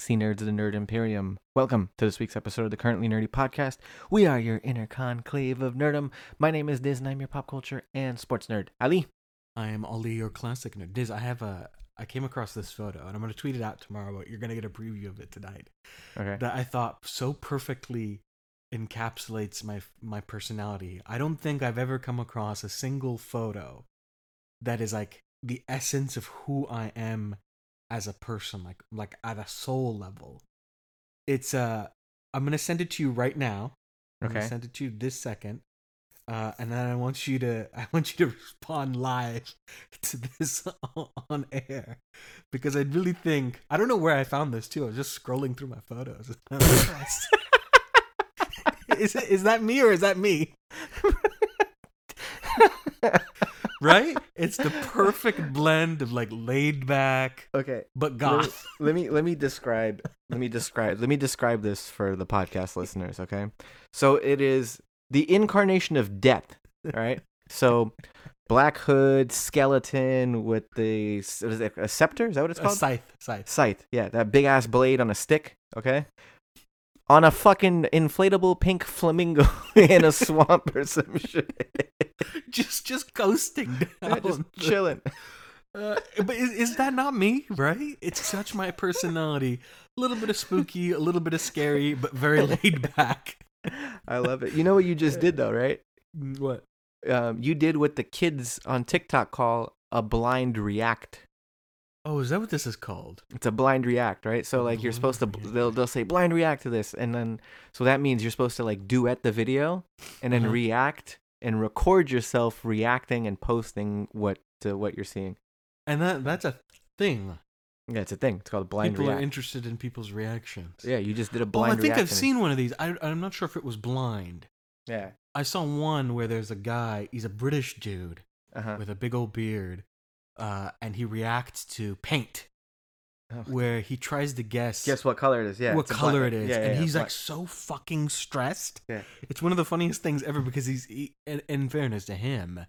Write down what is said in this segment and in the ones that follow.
Sexy nerds of the Nerd Imperium. Welcome to this week's episode of the Currently Nerdy Podcast. We are your inner conclave of nerdom. My name is Diz, and I'm your pop culture and sports nerd. Ali. I am Ali, your classic nerd. Diz, I have a. I came across this photo, and I'm going to tweet it out tomorrow. But you're going to get a preview of it tonight. Okay. That I thought so perfectly encapsulates my my personality. I don't think I've ever come across a single photo that is like the essence of who I am as a person, like like at a soul level. It's uh I'm gonna send it to you right now. I'm Okay. gonna send it to you this second. Uh, and then I want you to I want you to respond live to this on air because I really think I don't know where I found this too. I was just scrolling through my photos. is it, is that me or is that me? right? It's the perfect blend of like laid back Okay. but goth. let me let me describe let me describe let me describe this for the podcast listeners, okay? So it is the incarnation of death, all right? So black hood, skeleton with the what is it, a scepter? Is that what it's A called? scythe, scythe. Scythe, yeah, that big ass blade on a stick, okay? On a fucking inflatable pink flamingo in a swamp or some shit. Just just ghosting Yeah, just chilling. Uh, but is, is that not me, right? It's such my personality. A little bit of spooky, a little bit of scary, but very laid back. I love it. You know what you just did though, right? What? Um, you did what the kids on TikTok call a blind react. Oh, is that what this is called? It's a blind react, right? So like you're supposed to react. they'll they'll say blind react to this and then so that means you're supposed to like duet the video and then Uh-huh. react and record yourself reacting and posting what to what you're seeing. And that that's a thing. Yeah, it's a thing. It's called blind People react. are interested in people's reactions. yeah, you just did a Oh, blind I think I've seen one of these. I, I'm not sure if it was blind. Yeah. I saw one where there's a guy. He's a British dude Uh-huh. with a big old beard, uh, and he reacts to paint, Oh. where he tries to guess Guess what color it is? Yeah. what color it is, Yeah, yeah, and yeah, he's black. like so fucking stressed. Yeah. It's one of the funniest things ever because he's, he, in, in fairness to him,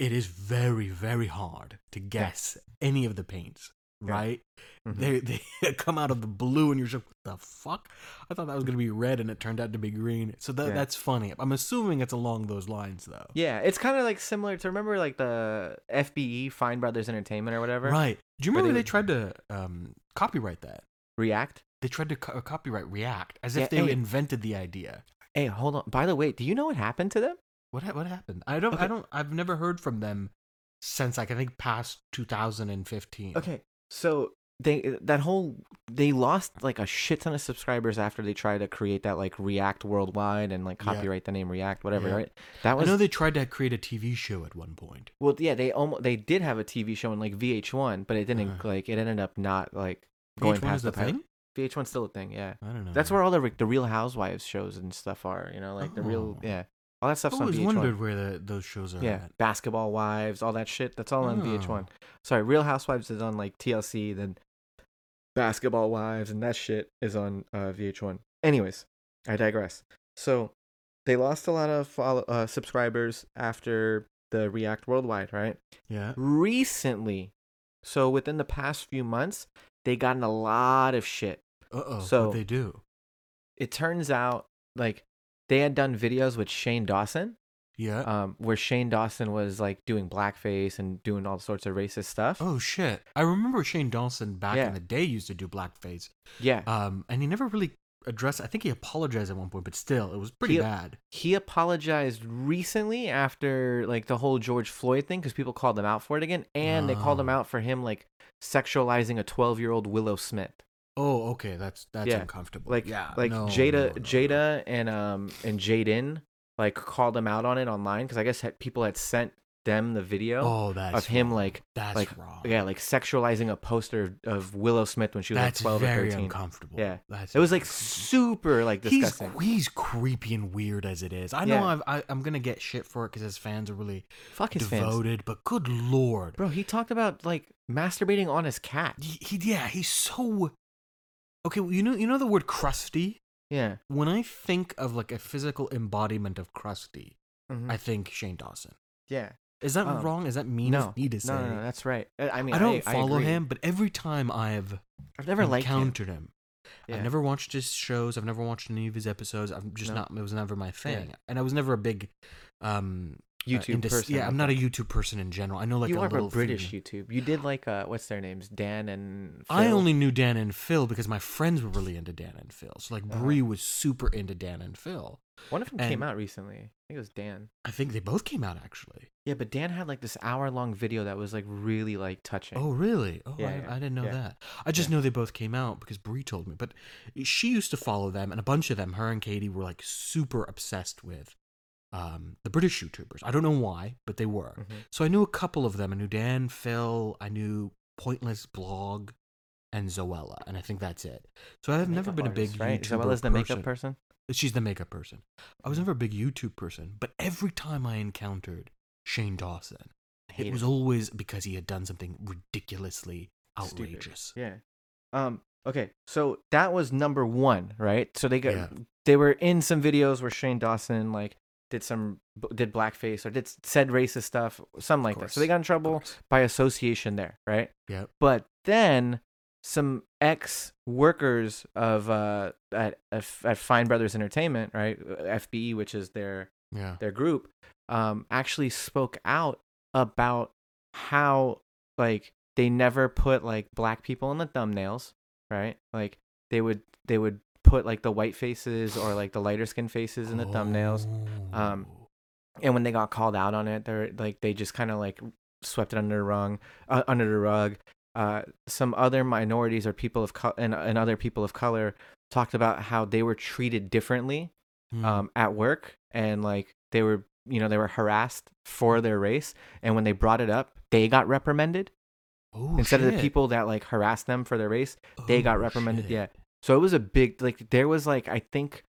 it is very very hard to guess any of the paints. Yeah. Right? Mhm. They they come out of the blue, and you're just like, the fuck? I thought that was gonna be red, and it turned out to be green. So that Yeah. that's funny. I'm assuming it's along those lines, though. Yeah, it's kind of like similar to remember like the FBE Fine Brothers Entertainment or whatever. Right? Do you remember they they, tried to um, copyright that? React. They tried to co- copyright React as Yeah, if they hey. invented the idea. Hey, hold on. By the way, do you know what happened to them? What ha- what happened? I don't Okay. I don't I've never heard from them since like I think past 2015. Okay, so they that whole they lost like a shit ton of subscribers after they tried to create that like React worldwide and like Yeah. copyright the name React, whatever. Yeah. Right? That was I know they tried to create a TV show at one point. well, yeah. They almost they did have a TV show in like VH1, but it didn't Uh-huh. like it ended up not like going VH1 past the thing? VH1's still a thing. Yeah. I don't know. That's where all the the Real Housewives shows and stuff are. You know, like the real Oh. yeah, all that stuff's I on always VH1. wondered where the, those shows are Yeah, at. Basketball Wives, all that shit. That's all on VH1. Oh. Sorry, Real Housewives is on like TLC. Then Basketball Wives and that shit is on uh, VH1. Anyways, I digress. So they lost a lot of follow- uh, subscribers after the React Worldwide, right? Yeah. Recently, so within the past few months, they gotten a lot of shit. Uh oh. So- they do? It turns out like they had done videos with Shane Dawson Yeah. um, where Shane Dawson was like doing blackface and doing all sorts of racist stuff. oh shit! I remember Shane Dawson back Yeah. in the day used to do blackface. Yeah, Um, and he never really addressed. I think he apologized at one point, but still, it was pretty He- bad. he apologized recently after like the whole George Floyd thing because people called him out for it again, and they called him Oh. out for him like sexualizing a twelve-year-old Willow Smith. Oh, okay. That's that's Yeah. uncomfortable. Like, yeah, like no, Jada, no, no. Jada, and um and Jaden like called him out on it online because I guess had, people had sent them the video Oh, that's of him wrong. like that's like wrong. yeah like sexualizing a poster of Willow Smith when she was that's like twelve very or thirteen. uncomfortable. Yeah. that's It was like super like disgusting. He's he's creepy and weird as it is. I know Yeah. I've, I, I'm gonna get shit for it because his fans are really Fuck his fans. devoted, but good lord, Bro, he talked about like masturbating on his cat. he, he yeah he's so okay. well, You know you know the word crusty. Yeah. When I think of like a physical embodiment of crusty, Mhm. I think Shane Dawson. yeah. Is that Um, wrong? Is that mean no, me to say? No, no, no, that's right. I I mean, I don't I, follow agree. him, but every time I've I've never liked him. encountered him. Yeah. I've never watched his shows. I've never watched any of his episodes. I'm just No. not. It was never my thing, and I was never a big um uh, YouTube into- person. Yeah, I'm not a YouTube person in general. I know like you a are little a British few- YouTube. You did like uh, what's their names? Dan and Phil. I only knew Dan and Phil because my friends were really into Dan and Phil. So like Uh-huh. Bree was super into Dan and Phil. one of them came out recently. I think it was Dan. I think they both came out actually. Yeah, but Dan had like this hour long video that was like really like touching. Oh really? Oh, Yeah, I, yeah, I didn't know yeah. that. I just know they both came out because Bree told me. But she used to follow them, and a bunch of them, her and Katie, were like super obsessed with um, the British YouTubers. I don't know why, but they were. Mhm. So I knew a couple of them. I knew Dan, Phil, I knew Pointless Blog, and Zoella, and I think that's it. So I've never been a big artist, right? YouTuber Zoella's the makeup person. She's the makeup person. I was Mhm. never a big YouTube person, but every time I encountered Shane Dawson, it was him. always because he had done something ridiculously Stupid. outrageous. Yeah. Um. Okay. So that was number one, right? So they got Yeah. they were in some videos where Shane Dawson like did some did blackface or did said racist stuff, something like that. So they got in trouble by association there, right? Yep. But then some ex workers of uh at, at at Fine Brothers Entertainment, right? FBE, which is their Yeah. their group, um, actually spoke out about how like they never put like black people in the thumbnails, right? Like they would they would put like the white faces or like the lighter skin faces in the thumbnails. Um, Oh. And when they got called out on it, they're like they just kind of like swept it under the rug, uh, under the rug. Uh, some other minorities or people of color and, and other people of color talked about how they were treated differently Hmm. um, at work and like they were you know they were harassed for their race and when they brought it up they got reprimanded Oh, instead of the people that like harassed them for their race they got Oh, reprimanded shit. yeah so it was a big like there was like i think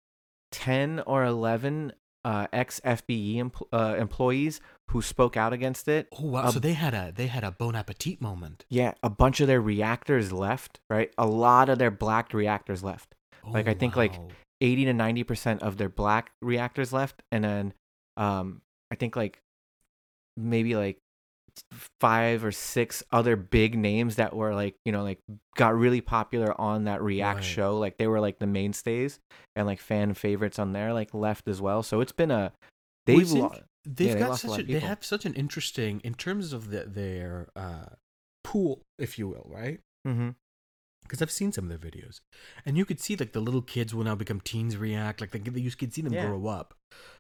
10 or 11 uh, ex fbe empl- uh, employees who spoke out against it Oh wow! a- so they had a they had a bon appetit moment. yeah a bunch of their reactors left right a lot of their black reactors left Like, Oh, I think, like, 80 to 90% of their black reactors left and then um i think like maybe like five or six other big names that were like you know like got really popular on that react Right. show like they were like the mainstays and like fan favorites on there like left as well so it's been a they've it's lo- they've yeah, they got lost such lot a, they have such an interesting in terms of the, their uh, pool, if you will, right? mm-hmm Because I've seen some of their videos, and you could see like the little kids will now become teens react, like they, you could see them Yeah. grow up,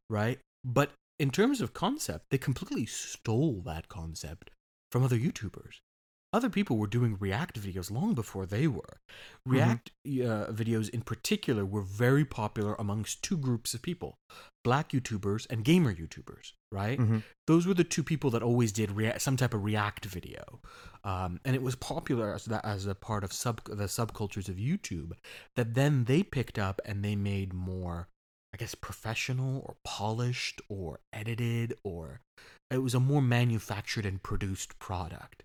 right? But in terms of concept, they completely stole that concept from other YouTubers. Other people were doing React videos long before they were. Mm-hmm. React uh, videos, in particular, were very popular amongst two groups of people black YouTubers and gamer YouTubers, right? Mhm. Those were the two people that always did rea- some type of React video. Um, and it was popular as, that, as a part of sub, the subcultures of YouTube that then they picked up and they made more, I guess, professional or polished or edited or it was a more manufactured and produced product.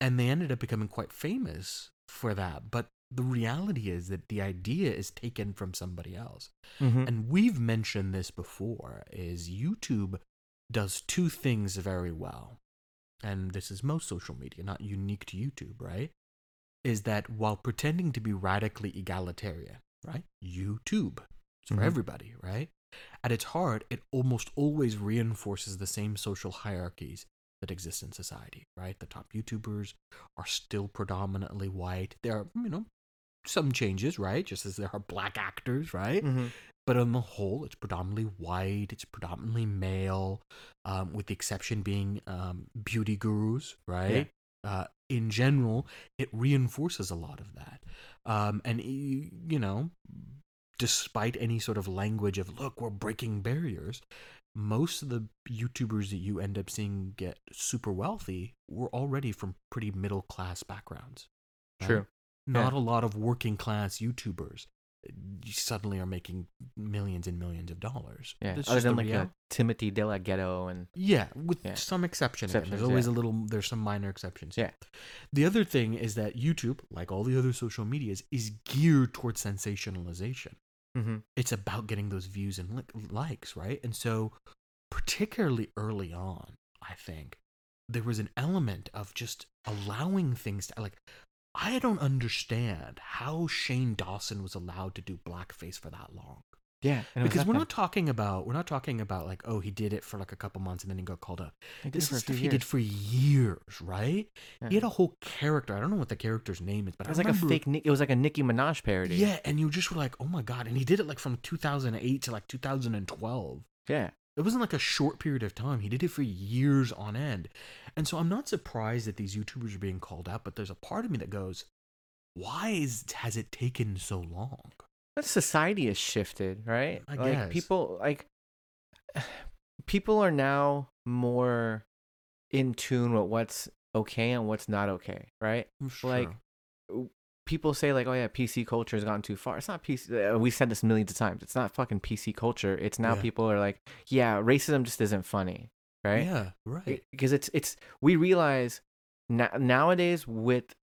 And they ended up becoming quite famous for that. But the reality is that the idea is taken from somebody else. Mhm. And we've mentioned this before is YouTube does two things very well. And this is most social media, not unique to YouTube, right? Is that while pretending to be radically egalitarian, right? YouTube. It's for Mhm. everybody, right? At its heart, it almost always reinforces the same social hierarchies that exist in society, right? The top YouTubers are still predominantly white. There are, you know, some changes, right? Just as there are black actors, right? Mhm. But on the whole, it's predominantly white. It's predominantly male, um, with the exception being um, beauty gurus, right? Uh, in general, it reinforces a lot of that. Um, and you know, despite any sort of language of "look, we're breaking barriers," most of the YouTubers that you end up seeing get super wealthy were already from pretty middle class backgrounds. right? True. Not a lot of working class YouTubers uh, suddenly are making millions and millions of dollars. yeah That's other than like real- a timothy de la ghetto and yeah, with Yeah. some exception. Exceptions, There's always yeah. a little. There's some minor exceptions. Yeah. The other thing is that YouTube, like all the other social medias, is geared towards sensationalization. Mhm. It's about getting those views and li- likes, right? And so, particularly early on, I think there was an element of just allowing things to like. I don't understand how Shane Dawson was allowed to do blackface for that long. Yeah, and Because we're not talking about we're not talking about like oh he did it for like a couple months and then he got called up. He did This for is stuff he did years. for years, right? Yeah. He had a whole character. I don't know what the character's name is, but It was I like a fake. Nick- It was like a Nicki Minaj parody. Yeah, and you just were like, oh my god! And he did it like from 2008 to like 2012. yeah. It wasn't like a short period of time. He did it for years on end. And so I'm not surprised that these YouTubers are being called out, but there's a part of me that goes, why is, has it taken so long? But society has shifted, right? I like guess. people like people are now more in tune with what's okay and what's not okay, right? Like people say like, "Oh yeah, PC culture has gone too far." It's not PC. uh, We said this millions of times. It's not fucking PC culture. It's now Yeah. people are like, "Yeah, racism just isn't funny," right? Yeah, right. Because it's it's we realize na- nowadays with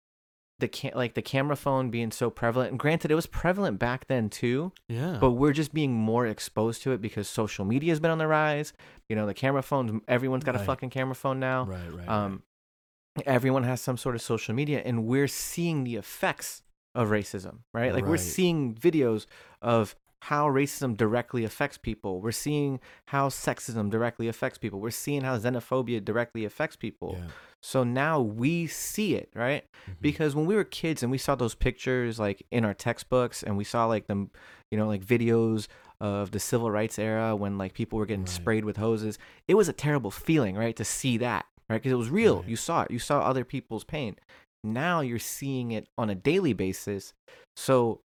the cam- like the camera phone being so prevalent. And granted, it was prevalent back then too Yeah. but we're just being more exposed to it because social media has been on the rise. You know, the camera phones, everyone's got a fucking camera phone now. right, right. Um, everyone has some sort of social media, and we're seeing the effects of racism, right? Like we're seeing videos of how racism directly affects people. We're seeing how sexism directly affects people. We're seeing how xenophobia directly affects people. yeah. So now we see it, right? Mhm. because when we were kids and we saw those pictures like in our textbooks and we saw like them you know like videos of the civil rights era when like people were getting Right. sprayed with hoses it was a terrible feeling right to see that right because it was real Right. you saw it you saw other people's pain now you're seeing it on a daily basis so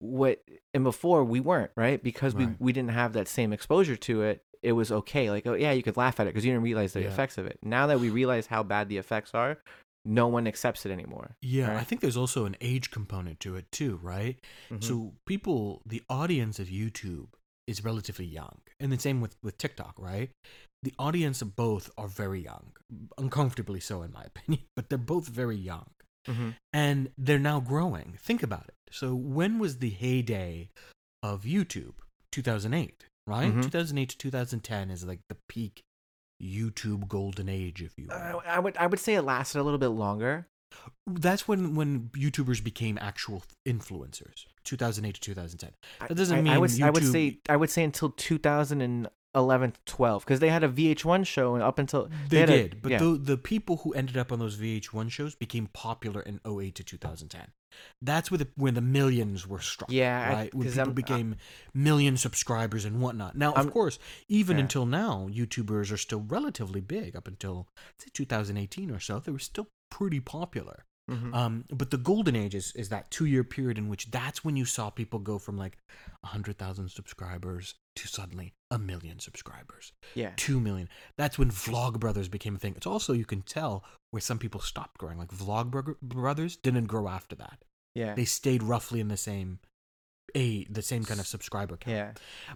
what and before we weren't right because we we didn't have that same exposure to it it was okay like oh yeah you could laugh at it because you didn't realize the Yeah. effects of it now that we realize how bad the effects are no one accepts it anymore Yeah, I think there's also an age component to it too, right? Mhm. So people, the audience of YouTube is relatively young, and the same with with TikTok, right? The audience of both are very young, uncomfortably so in my opinion, but they're both very young, Mhm. and they're now growing. Think about it. So when was the heyday of YouTube? 2008, right? Mhm. 2008 to 2010 is like the peak YouTube golden age, if you will. Uh, I would I would say it lasted a little bit longer. That's when when YouTubers became actual influencers. 2008 to 2010. I- That doesn't I, I mean would I would say I would say until 2011 12 because they had a VH1 show and up until They, a- did, but yeah. the the people who ended up on those VH1 shows became popular in 08 to 2010. That's where the when the millions were struck. Yeah, right. When people I'm- became million subscribers and whatnot. Now, of I'm- course, even yeah. until now, YouTubers are still relatively big. Up until say 2018 or so, they were still pretty popular. Mhm. Um, but the golden age is, is that two year period in which that's when you saw people go from like 100,000 subscribers to suddenly a million subscribers, yeah 2 million. That's when Vlogbrothers became a thing. It's also, you can tell where some people stopped growing. Like Vlogbrothers didn't grow after that. yeah They stayed roughly in the same. A the same kind of subscriber count. yeah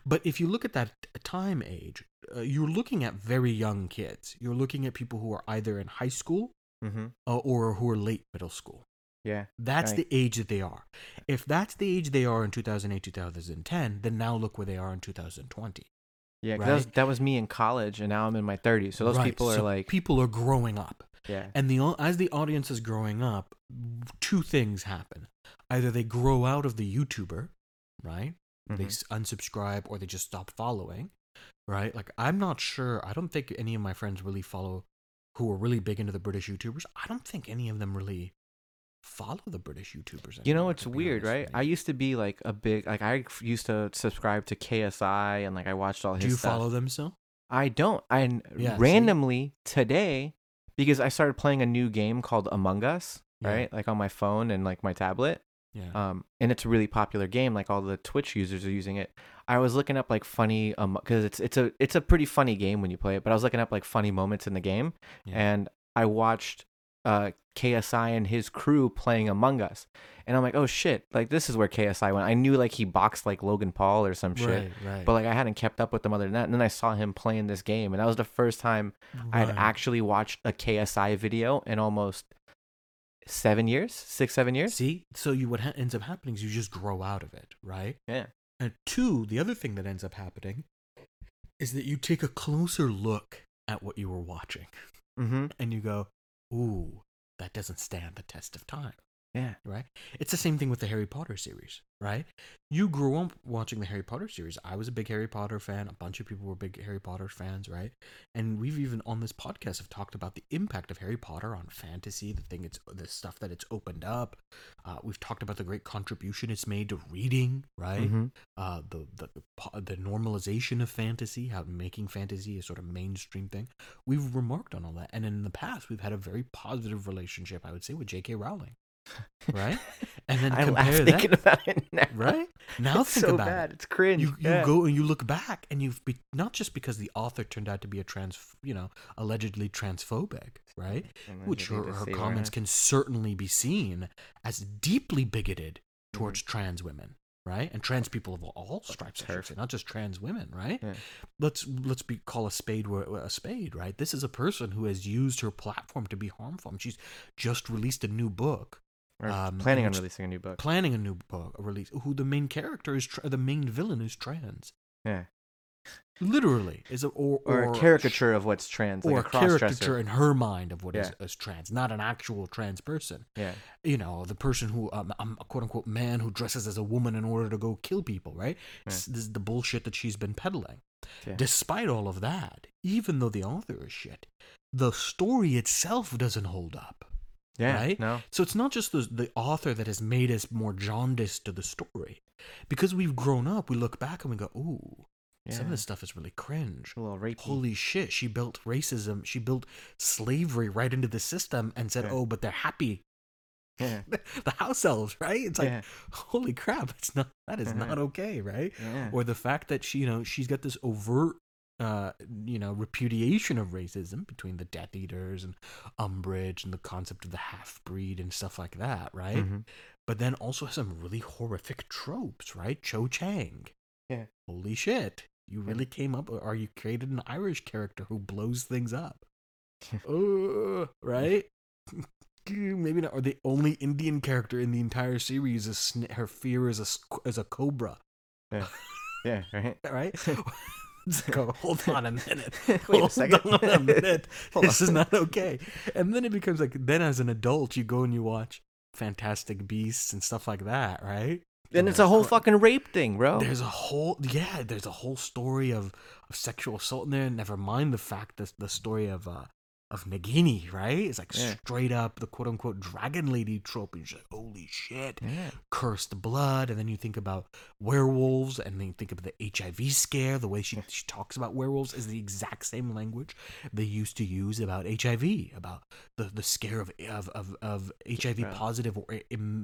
But if you look at that time age, uh, you're looking at very young kids. You're looking at people who are either in high school hmm uh, or who are late middle school. Yeah That's Right. the age that they are. If that's the age they are in 2008, 2010, then now look where they are in 2020. yeah 'cause that, was, that was me in college and now I'm in my 30s so those Right, people are so like people are growing up. yeah And the as the audience is growing up, two things happen. Either they grow out of the YouTuber, right? They Mhm. s- unsubscribe or they just stop following, right? Like I'm not sure. I don't think any of my friends really follow who are really big into the British YouTubers. I don't think any of them really follow the British YouTubers. you know it's weird right I used to be like a big like I used to subscribe to KSI and like I watched all his Do you stuff. follow them still? I don't. I Yeah, see? randomly today because I started playing a new game called Among Us, Yeah. right? Like on my phone and like my tablet. Yeah. Um, and it's a really popular game. Like all the Twitch users are using it. I was looking up like funny, um, because it's it's a it's a pretty funny game when you play it. But I was looking up like funny moments in the game, Yeah. and I watched uh KSI and his crew playing Among Us, and I'm like, oh shit, like this is where KSI went. I knew like he boxed like Logan Paul or some shit. right, right. But like I hadn't kept up with him other than that. And then I saw him playing this game, and that was the first time I had actually watched a KSI video in almost seven years, six, seven years. See, so you what ha- ends up happening is you just grow out of it, right? Yeah. And two, the other thing that ends up happening is that you take a closer look at what you were watching, Mm-hmm. and you go, "Ooh, that doesn't stand the test of time." Yeah. right? It's the same thing with the Harry Potter series, right? You grew up watching the Harry Potter series. I was a big Harry Potter fan. A bunch of people were big Harry Potter fans, right? And we've even on this podcast have talked about the impact of Harry Potter on fantasy, the thing it's the stuff that it's opened up. Uh, we've talked about the great contribution it's made to reading, right? Mhm. Uh, the the the normalization of fantasy, how making fantasy a sort of mainstream thing. We've remarked on all that, and in the past, we've had a very positive relationship, I would say, with J.K. Rowling, right? And then I laugh compare thinking that, about it now. right? Now It's think so about bad. it. It's cringe. You you Yeah. go and you look back, and you've be, not just because the author turned out to be a trans, you know, allegedly transphobic, right? Which her, her comments can certainly be seen as deeply bigoted Mm-hmm. towards trans women, right? And trans people of all stripes, say, not just trans women, right? Yeah. Let's let's be call a spade a spade, right? This is a person who has used her platform to be harmful. And she's just released a new book, um, planning on releasing a new book. planning a new book, a release. Who the main character is, tra- the main villain is trans, yeah. literally, is a or Or, a caricature of what's trans, like or a a caricature in her mind of what is Yeah. is trans, not an actual trans person. Yeah. you know, the person who, um, um, a quote unquote man who dresses as a woman in order to go kill people, right? Yeah. S- This is the bullshit that she's been peddling. Yeah. Despite all of that, even though the author is shit, the story itself doesn't hold up. Yeah. right? No. So it's not just the, the author that has made us more jaundiced to the story. Because we've grown up, we look back and we go, ooh, some of this stuff is really cringe. A little rapey. Holy shit, she built racism, she built slavery right into the system and said, Yeah. oh, but they're happy Yeah. the house elves, right? It's like, Yeah. holy crap, it's not that is Uh-huh. not okay, right? Yeah. Or the fact that she, you know, she's got this overt, uh, you know, repudiation of racism between the Death Eaters and Umbridge and the concept of the half breed and stuff like that, right? Mhm. But then also has some really horrific tropes, right? Cho Chang. Yeah. Holy shit. You really came up, or you created an Irish character who blows things up. uh, right? Maybe not. Or the only Indian character in the entire series is sn- her fear is a is a cobra, Yeah. Yeah. Right. right? Go. Hold on a minute. Wait a Hold second. on a minute. Hold this is not okay. And then it becomes like then as an adult you go and you watch Fantastic Beasts and stuff like that, right? And it's a whole fucking rape thing, bro. There's a whole yeah, there's a whole story of, of sexual assault in there. Never mind the fact that the story of uh of Nagini, right? It's like Yeah. straight up the quote unquote dragon lady trope. And you're like, holy shit, Yeah. cursed blood. And then you think about werewolves, and then you think of the HIV scare. The way she, she talks about werewolves is the exact same language they used to use about HIV, about the, the scare of of of, of HIV Bro. positive or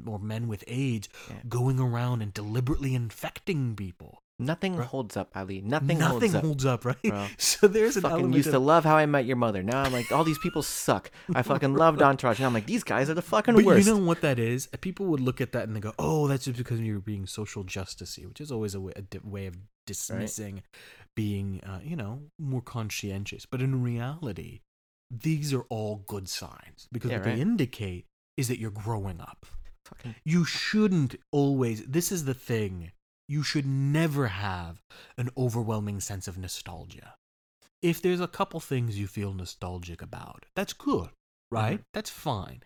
or men with AIDS Yeah. going around and deliberately infecting people. Nothing Bro. holds up, Ali. Nothing, holds up. Nothing holds up. right? Bro. So there's an fucking element used of, to love How I Met Your Mother. Now I'm like, all these people suck. I fucking loved Entourage. Now I'm like, these guys are the fucking but worst. you know what that is? People would look at that and they go, "Oh, that's just because you're being social justicey," which is always a way, a di- way of dismissing being, uh, you know, more conscientious. But in reality, these are all good signs because Yeah, what right. they indicate is that you're growing up. Fucking- You shouldn't always. This is the thing. You should never have an overwhelming sense of nostalgia. If there's a couple things you feel nostalgic about, that's good, right? Mhm. That's fine.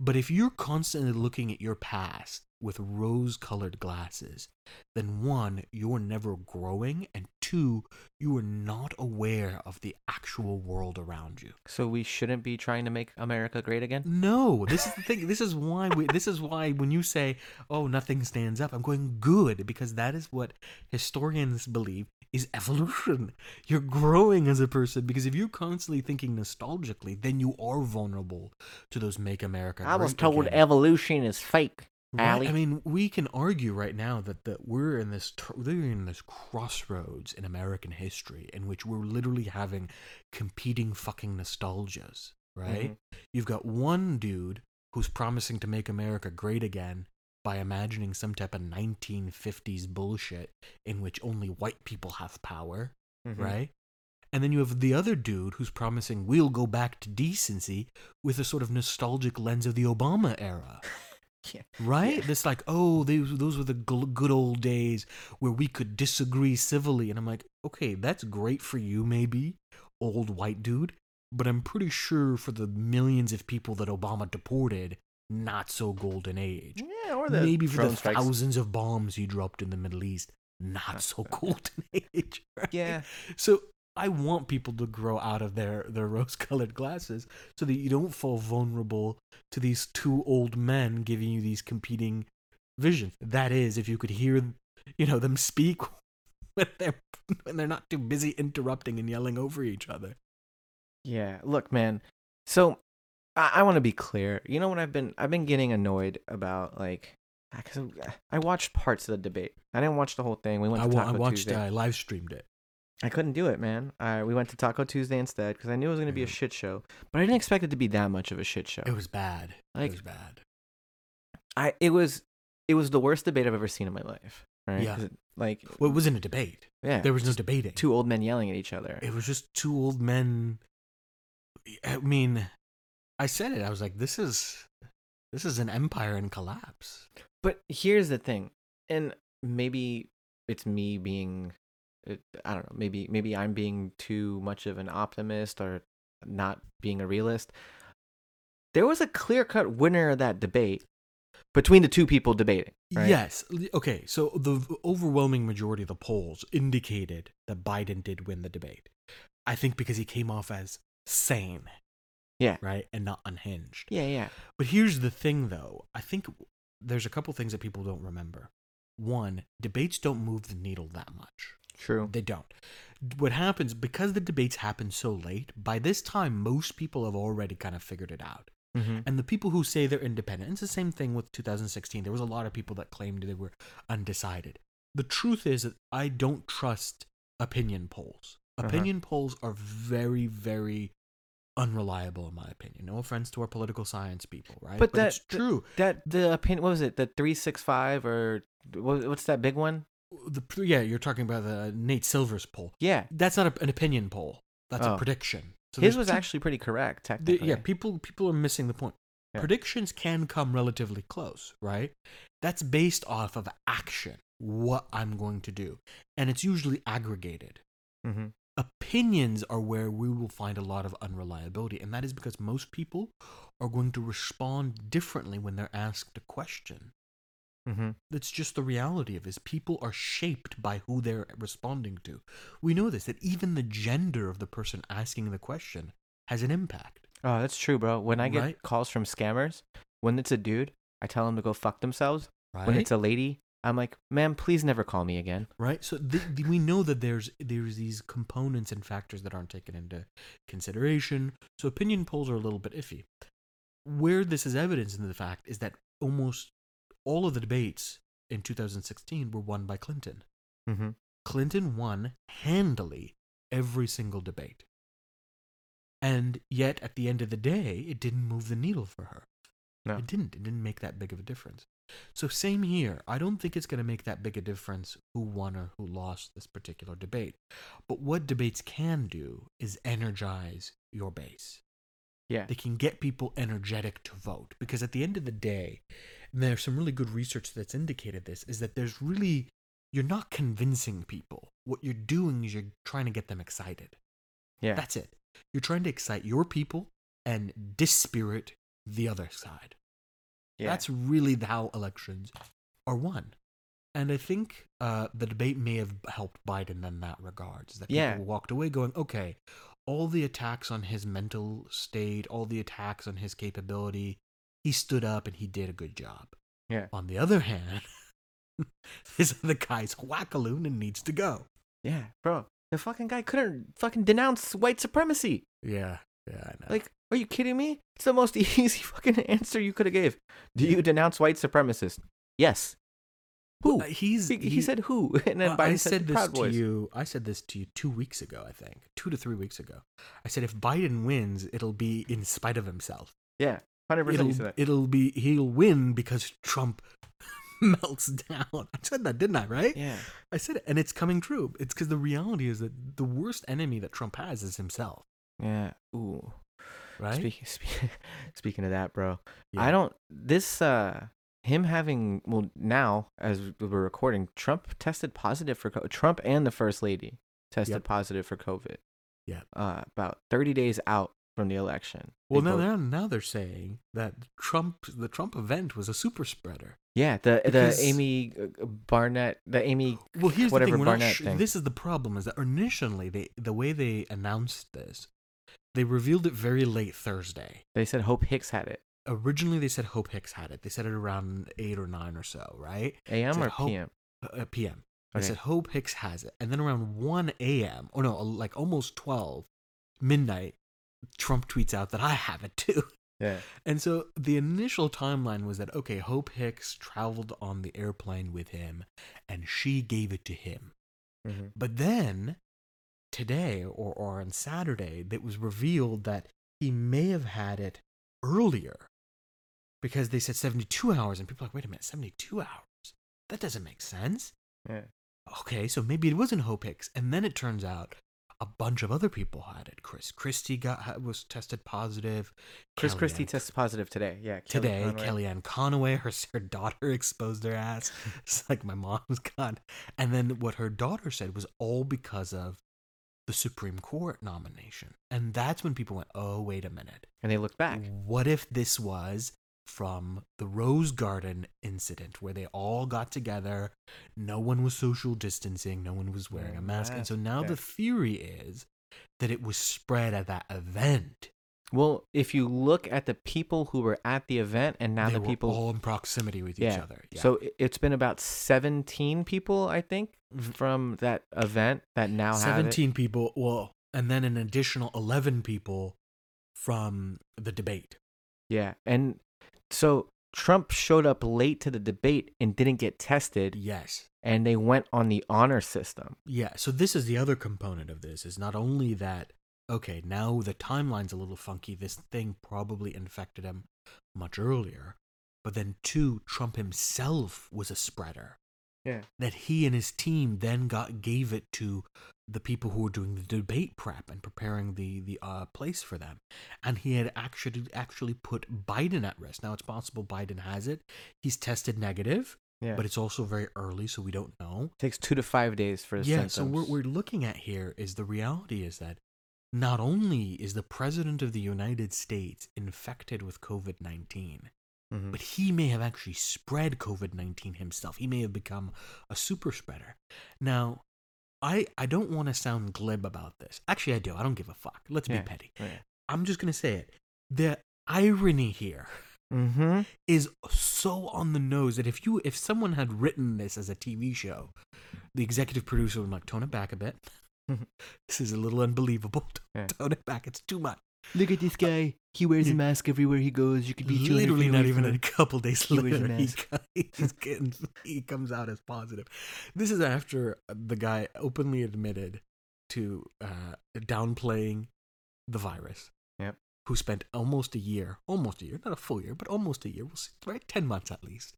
But if you're constantly looking at your past with rose colored glasses, then one, you're never growing, and two, you are not aware of the actual world around you. So we shouldn't be trying to make America great again? No, this is the thing. This is why we. This is why when you say, "Oh, nothing stands up," I'm going good because that is what historians believe is evolution. You're growing as a person because if you're constantly thinking nostalgically, then you are vulnerable to those "Make America." I was told Again. evolution is fake. Right? I mean, we can argue right now that, that we're in this we're in this crossroads in American history in which we're literally having competing fucking nostalgias, right? Mhm. You've got one dude who's promising to make America great again by imagining some type of 1950s bullshit in which only white people have power, Mhm. right? And then you have the other dude who's promising we'll go back to decency with a sort of nostalgic lens of the Obama era. Yeah. Right? Yeah. This like, oh, those those were the gl- good old days where we could disagree civilly, and I'm like, okay, that's great for you, maybe, old white dude, but I'm pretty sure for the millions of people that Obama deported, not so golden age. Yeah, or the Maybe for the strikes. thousands of bombs he dropped in the Middle East, not so- golden age. Right? Yeah, So I want people to grow out of their their rose-colored glasses so that you don't fall vulnerable to these two old men giving you these competing visions. That is, if you could hear, you know, them speak when they're when they're not too busy interrupting and yelling over each other. yeah. Look, man. So I, I want to be clear. You know what I've been I've been getting annoyed about like because I watched parts of the debate. I didn't watch the whole thing. We went I, to Taco I watched. Tuesday. I live streamed it. I couldn't do it, man. I we went to Taco Tuesday instead because I knew it was gonna be a shit show, but I didn't expect it to be that much of a shit show. It was bad. Like- it was bad. I it was it was the worst debate I've ever seen in my life. Right? Yeah. 'Cause it- like Well, it wasn't a debate. yeah, There was no debating. two old men yelling at each other. it was just two old men i mean i said it i was like this is this is an empire in collapse But here's the thing, and maybe it's me being, it- I don't know, maybe maybe I'm being too much of an optimist or not being a realist. There was a clear cut winner of that debate between the two people debating. Right? yes okay so the overwhelming majority of the polls indicated that biden did win the debate i think because he came off as sane Yeah. right and not unhinged Yeah, yeah. But here's the thing, though. I think there's a couple things that people don't remember. One, debates don't move the needle that much. True. They don't. What happens, because the debates happen so late, by this time, most people have already kind of figured it out. Mm-hmm. And the people who say they're independent, it's the same thing with 2016. There was a lot of people that claimed they were undecided. The truth is that I don't trust opinion polls. Uh-huh. Opinion polls are very, very unreliable, in my opinion. No offense to our political science people, right? But that- it's true. That the opinion. What was it? The three six five or what, what's that big one? The, yeah, you're talking about the Nate Silver's poll. Yeah, That's not a, an opinion poll. That's Oh. a prediction. So his was two actually pretty correct. The- Technically. yeah, people people are missing the point. Yeah. Predictions can come relatively close, right? That's based off of action, what I'm going to do, and it's usually aggregated. Mm-hmm. Opinions are where we will find a lot of unreliability, and that is because most people are going to respond differently when they're asked a question. Mm-hmm. That's just the reality of it. Is people are shaped by who they're responding to. We know this that even the gender of the person asking the question has an impact. Oh, that's true, bro. When I get Right? calls from scammers, when it's a dude, I tell them to go fuck themselves. Right? When it's a lady, I'm like, ma'am, please never call me again. right so the, the, we know that there's there's these components and factors that aren't taken into consideration so opinion polls are a little bit iffy where this is evidenced in the fact is that almost all of the debates in 2016 were won by clinton Mm-hmm. clinton won handily every single debate and yet at the end of the day it didn't move the needle for her No. it didn't it didn't make that big of a difference so same here. I don't think it's going to make that big a difference who won or who lost this particular debate. But what debates can do is energize your base. Yeah. They can get people energetic to vote because at the end of the day, and there's some really good research that's indicated this is that there's really you're not convincing people. What you're doing is you're trying to get them excited. Yeah. That's it. You're trying to excite your people and dispirit the other side. yeah. That's really how elections are won. And I think uh, the debate may have helped Biden in that regards. That people Yeah. walked away going, okay, all the attacks on his mental state, all the attacks on his capability, he stood up and he did a good job. Yeah. On the other hand, this other guy's whackaloon and needs to go. yeah, bro. The fucking guy couldn't fucking denounce white supremacy. Yeah. Yeah, I know. Like, are you kidding me? It's the most easy fucking answer you could have gave. Do you denounce white supremacists? Yes. Who? Uh, he's he, he said who, and then Uh, Biden I said, said this to you. I said this to you two weeks ago. I think two to three weeks ago. I said if Biden wins, it'll be in spite of himself. Yeah, hundred percent. It'll, it'll be he'll win because Trump melts down. I said that, didn't I? Right? Yeah. I said it, and it's coming true. It's because the reality is that the worst enemy that Trump has is himself. Yeah. Ooh. Right? Speaking speak, speaking of that, bro. Yeah. I don't. This uh, him having well now as we're recording, Trump tested positive for co- Trump and the first lady tested Yep. positive for COVID. Yep. Uh, about thirty days out from the election. Well, They now, both- now now they're saying that Trump the Trump event was a super spreader. yeah, the because- the Amy uh, Barnett, the Amy Well, here's whatever the thing. Barnett sh- thing. This is the problem: is that initially they the way they announced this, they revealed it very late Thursday. They said Hope Hicks had it. Originally, they said Hope Hicks had it. They said it around eight or nine or so, right? AM or Hope- PM? Uh, PM. They Okay. said Hope Hicks has it, and then around one a.m. or no, like almost twelve midnight, Trump tweets out that I have it too. Yeah. And so the initial timeline was that okay, Hope Hicks traveled on the airplane with him, and she gave it to him. hmm But then today or, or on Saturday, it was revealed that he may have had it earlier because they said 72 hours, and people are like, wait a minute, 72 hours? That doesn't make sense. Yeah. Okay, so maybe it wasn't Hope Hicks. And then it turns out a bunch of other people had it. Chris Christie got was tested positive. Chris Christie tested positive today. Yeah. Kelly today. Conway. Kellyanne Conway, her, her daughter exposed her ass. It's like my mom's got. And then what her daughter said was all because of the Supreme Court nomination. And that's when people went, oh, wait a minute. And they looked back. What if this was from the Rose Garden incident where they all got together? No one was social distancing, no one was wearing a Mm, mask. And so now the theory is that it was spread at that event. Well, if you look at the people who were at the event and now they the were people all in proximity with each yeah. other. Yeah. So it's been about 17 people, I think, from that event that now have 17 people well and then an additional 11 people from the debate Yeah. And so Trump showed up late to the debate and didn't get tested, yes and they went on the honor system. yeah so this is the other component of this is not only that okay now the timeline's a little funky this thing probably infected him much earlier but then two trump himself was a spreader yeah. That he and his team then got gave it to the people who were doing the debate prep and preparing the the uh, place for them, and he had actually actually put Biden at risk. Now it's possible Biden has it. He's tested negative. Yeah. But it's also very early, so we don't know. It takes two to five days for his yeah. Symptoms. So what we're looking at here is the reality is that not only is the president of the United States infected with COVID 19, Mm-hmm. But he may have actually spread COVID 19 himself. He may have become a super spreader. Now, I, I don't want to sound glib about this. Actually, I do. I don't give a fuck. Let's yeah. be petty. Yeah. I'm just going to say it. The irony here mm-hmm. is so on the nose that if you if someone had written this as a TV show, the executive producer would like tone it back a bit. this is a little unbelievable. Yeah. Tone it back. It's too much. Look at this guy. He wears a mask everywhere he goes. You could be literally not even from a couple days He wears a later he, mask. he's getting he comes out as positive this is after the guy openly admitted to uh, downplaying the virus Yep. who spent almost a year almost a year not a full year but almost a year we'll see, right 10 months at least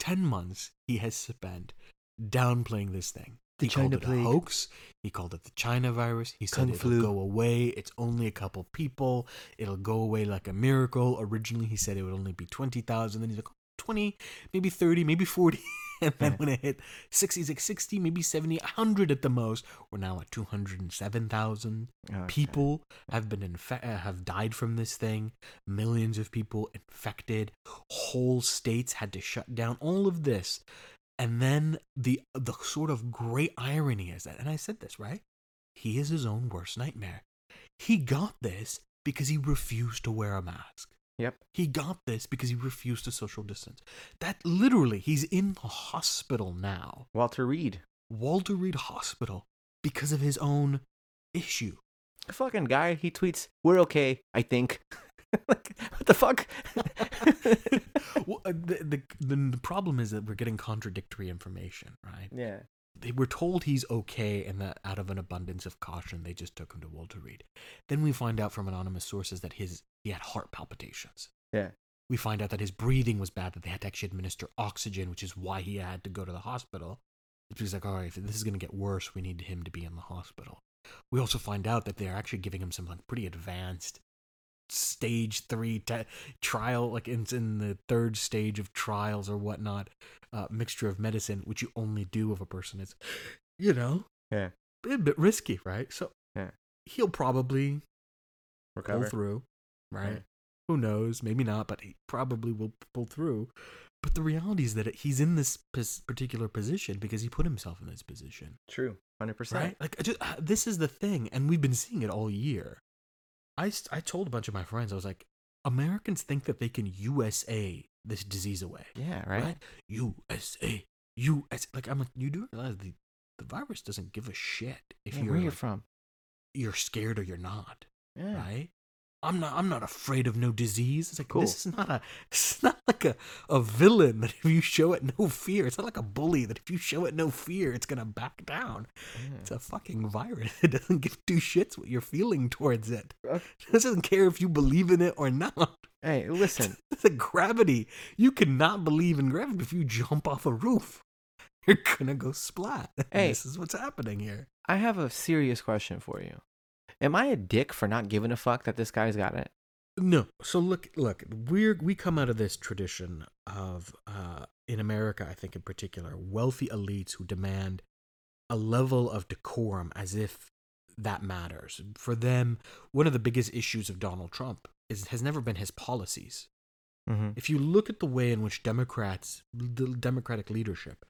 10 months he has spent downplaying this thing He called it plague. a hoax. He called it the China virus. He said Kung it'll flu. go away. It's only a couple people. It'll go away like a miracle. Originally, he said it would only be 20,000. Then he's like, 20, maybe 30, maybe 40. And then Yeah. when it hit 60, he's like 60, maybe 70, 100 at the most. We're now at 207,000 Okay. people have been infe- uh, have died from this thing millions of people infected whole states had to shut down all of this and then the the sort of great irony is that and i said this right he is his own worst nightmare he got this because he refused to wear a mask Yep. he got this because he refused to social distance that literally he's in the hospital now Walter Reed. walter reed hospital because of his own issue The fucking guy. He tweets, "We're okay, I think." like, what the fuck? well, uh, the, the, the problem is that we're getting contradictory information, right? yeah. They were told he's okay, and that out of an abundance of caution, they just took him to Walter Reed. Then we find out from anonymous sources that his he had heart palpitations. Yeah. We find out that his breathing was bad, that they had to actually administer oxygen, which is why he had to go to the hospital. He's like, all right, if this is going to get worse, we need him to be in the hospital. We also find out that they're actually giving him some like pretty advanced stage three trial, like it's in the third stage of trials or whatnot, uh, mixture of medicine, which you only do if a person is, you know, Yeah. a bit risky, right? So Yeah. he'll probably Recover. pull through, right? Right. Who knows? Maybe not, but he probably will pull through. But the reality is that he's in this particular position because he put himself in this position, True. Hundred percent. right? Like, just, uh, this is the thing, and we've been seeing it all year. I, I told a bunch of my friends, I was like, Americans think that they can USA this disease away, Yeah. Right. right? USA, US. Like, I'm like, you do realize the, the virus doesn't give a shit if Yeah, you're where you're from. you're scared or you're not Yeah. right? I'm not. I'm not afraid of no disease. It's like Cool. this is not a. It's not like a, a villain that if you show it no fear, it's not like a bully that if you show it no fear, it's gonna back down. Yeah. It's a fucking virus. It doesn't give two shits what you're feeling towards it. Okay. Uh, it doesn't care if you believe in it or not. Hey, listen. the gravity. You cannot believe in gravity if you jump off a roof. You're gonna go splat. Hey. This is what's happening here. I have a serious question for you. Am I a dick for not giving a fuck that this guy's got it? No. So look, look, we're we come out of this tradition of uh in America, I think in particular, wealthy elites who demand a level of decorum as if that matters. For them, one of the biggest issues of Donald Trump is has never been his policies. Mm-hmm. If you look at the way in which Democrats, the Democratic leadership,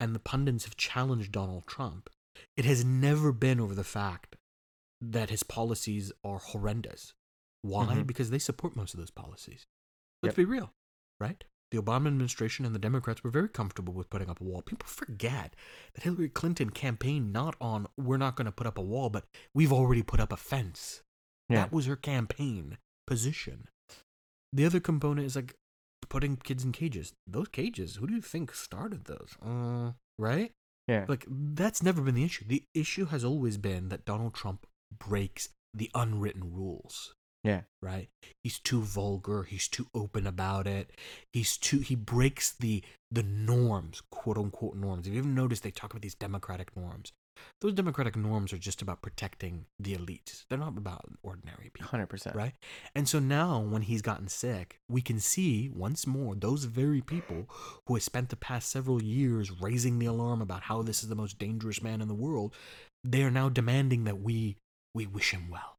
and the pundits have challenged Donald Trump, it has never been over the fact that his policies are horrendous. Why? Mhm. Because they support most of those policies. Let's Yep. be real, right? The Obama administration and the Democrats were very comfortable with putting up a wall. People forget that Hillary Clinton campaigned not on we're not going to put up a wall, but we've already put up a fence. Yeah. That was her campaign position. The other component is like putting kids in cages. Those cages, who do you think started those? Uh, right? Yeah. Like that's never been the issue. The issue has always been that Donald Trump breaks the unwritten rules. Yeah. Right? He's too vulgar, he's too open about it. He's too he breaks the the norms, quote unquote norms. If you ever noticed they talk about these democratic norms. Those democratic norms are just about protecting the elites. They're not about ordinary people Hundred percent. right? And so now, when he's gotten sick, we can see once more those very people who have spent the past several years raising the alarm about how this is the most dangerous man in the world. They are now demanding that we we wish him well.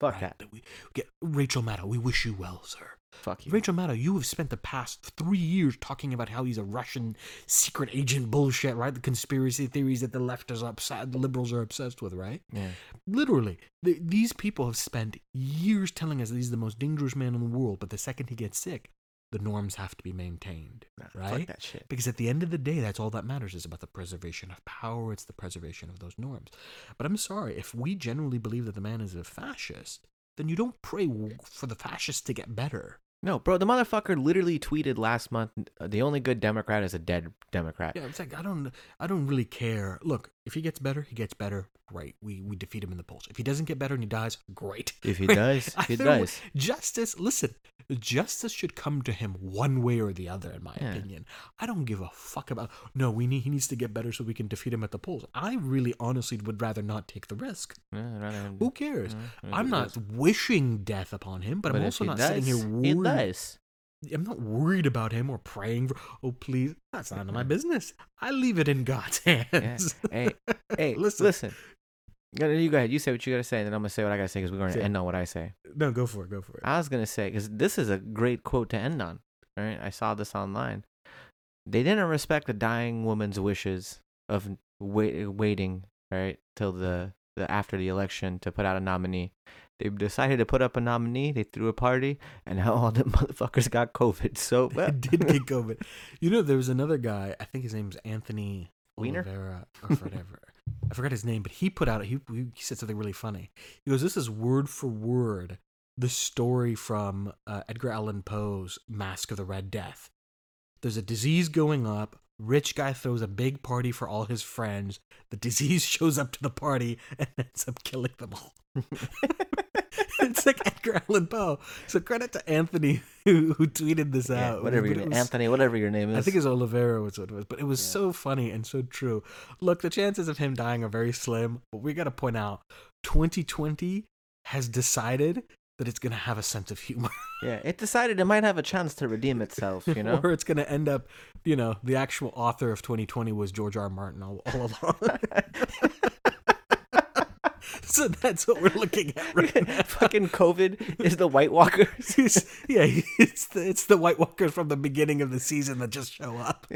Fuck right? that. we get Rachel Maddow. We wish you well, sir. Fuck you. Rachel Maddow, you have spent the past three years talking about how he's a Russian secret agent bullshit, right? The conspiracy theories that the left is upset, the liberals are obsessed with, right? Yeah. Literally, th these people have spent years telling us that he's the most dangerous man in the world, but the second he gets sick, the norms have to be maintained, Nah, right? That shit. Because at the end of the day, that's all that matters is about the preservation of power. It's the preservation of those norms. But I'm sorry, if we generally believe that the man is a fascist, then you don't pray for the fascists to get better. No, bro, the motherfucker literally tweeted last month uh, the only good Democrat is a dead Democrat. Yeah, it's like I don't, I don't really care. Look, if he gets better, he gets better. Great, we we defeat him in the polls. If he doesn't get better and he dies, great. If he Right? does, he think does. Justice, listen, justice should come to him one way or the other, in my Yeah. opinion. I don't give a fuck about. No, we need he needs to get better so we can defeat him at the polls. I really, honestly, would rather not take the risk. Yeah, rather Who cares? Yeah, I'm not wishing death upon him, but, I'm also not does, sitting here He worried. I'm not worried about him or praying for. Oh, please, that's none of my business. I leave it in God's hands. Hey, hey, Listen. listen. You go- You go ahead. You say what you gotta say, and then I'm gonna say what I gotta say because we're gonna end on what I say. no, go for it. Go for it. I was gonna say because this is a great quote to end on. All right, I saw this online. They didn't respect the dying woman's wishes of wait, waiting right till the, the after the election to put out a nominee. They decided to put up a nominee. They threw a party, and now all the motherfuckers got COVID. So I did get COVID. You know, there was another guy. I think his name's Anthony? Oliveira or whatever. I forgot his name, but he put out. He he said something really funny. He goes, "This is word for word the story from uh, Edgar Allan Poe's Masque of the Red Death. There's a disease going up. Rich guy throws a big party for all his friends. The disease shows up to the party and ends up killing them all. it's like Edgar Allan Poe. So credit to Anthony who, who tweeted this Yeah, out. whatever But your name, was- Anthony, whatever your name is. I think it's Oliveira was what it was, but it was Yeah. so funny and so true. Look, the chances of him dying are very slim, but we got to point out 2020 has decided that it's going to have a sense of humor. yeah. It decided it might have a chance to redeem itself. You know. or it's going to end up, you know, the actual author of 2020 was George R. R. Martin all, all along. so that's what we're looking at right now. Fucking COVID is the White Walkers. Yeah, it's the, it's the White Walkers from the beginning of the season that just show up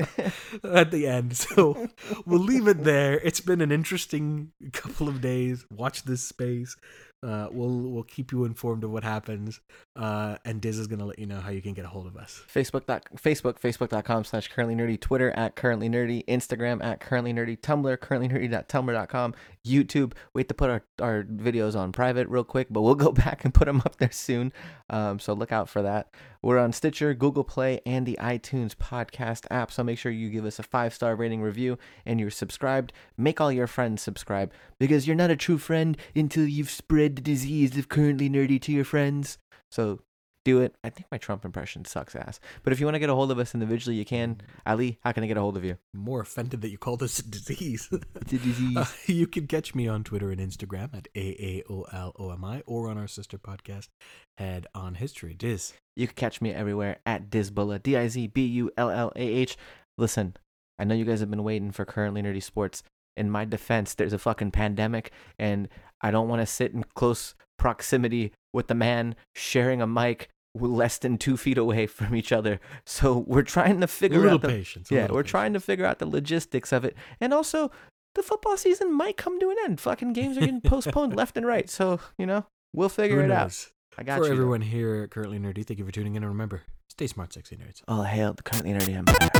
at the end. So we'll leave it there. It's been an interesting couple of days. Watch this space. Uh, we'll we'll keep you informed of what happens. Uh, and Diz is gonna let you know how you can get a hold of us. Facebook dot Facebook Facebook.com slash currently nerdy Twitter at currently nerdy Instagram at currently nerdy Tumblr currently nerdy.tumblr.com YouTube wait to put our, our videos on private real quick but we'll go back and put them up there soon um, so look out for that we're on Stitcher Google Play and the iTunes podcast app so make sure you give us a five star rating review and you're subscribed make all your friends subscribe because you're not a true friend until you've spread the disease of currently nerdy to your friends so do it. I think my Trump impression sucks ass. But if you want to get a hold of us individually, you can. Ali, how can I get a hold of you? More offended that you called this a disease. It's a disease. Uh, you can catch me on Twitter and Instagram at AAOLOMI or on our sister podcast, Head on History. Diz. you can catch me everywhere at Dizbullah, D I Z B U L L A H. Listen, I know you guys have been waiting for currently nerdy sports. In my defense, there's a fucking pandemic, and I don't want to sit in close proximity with the man sharing a mic less than two feet away from each other. So we're trying to figure little out the patience. yeah, we're patience. trying to figure out the logistics of it, and also the football season might come to an end. Fucking games are getting postponed left and right, so you know we'll figure Who it out. I got For you. though. everyone here at Currently Nerdy, thank you for tuning in. And remember, stay smart, sexy nerds. All hail the currently nerdy empire.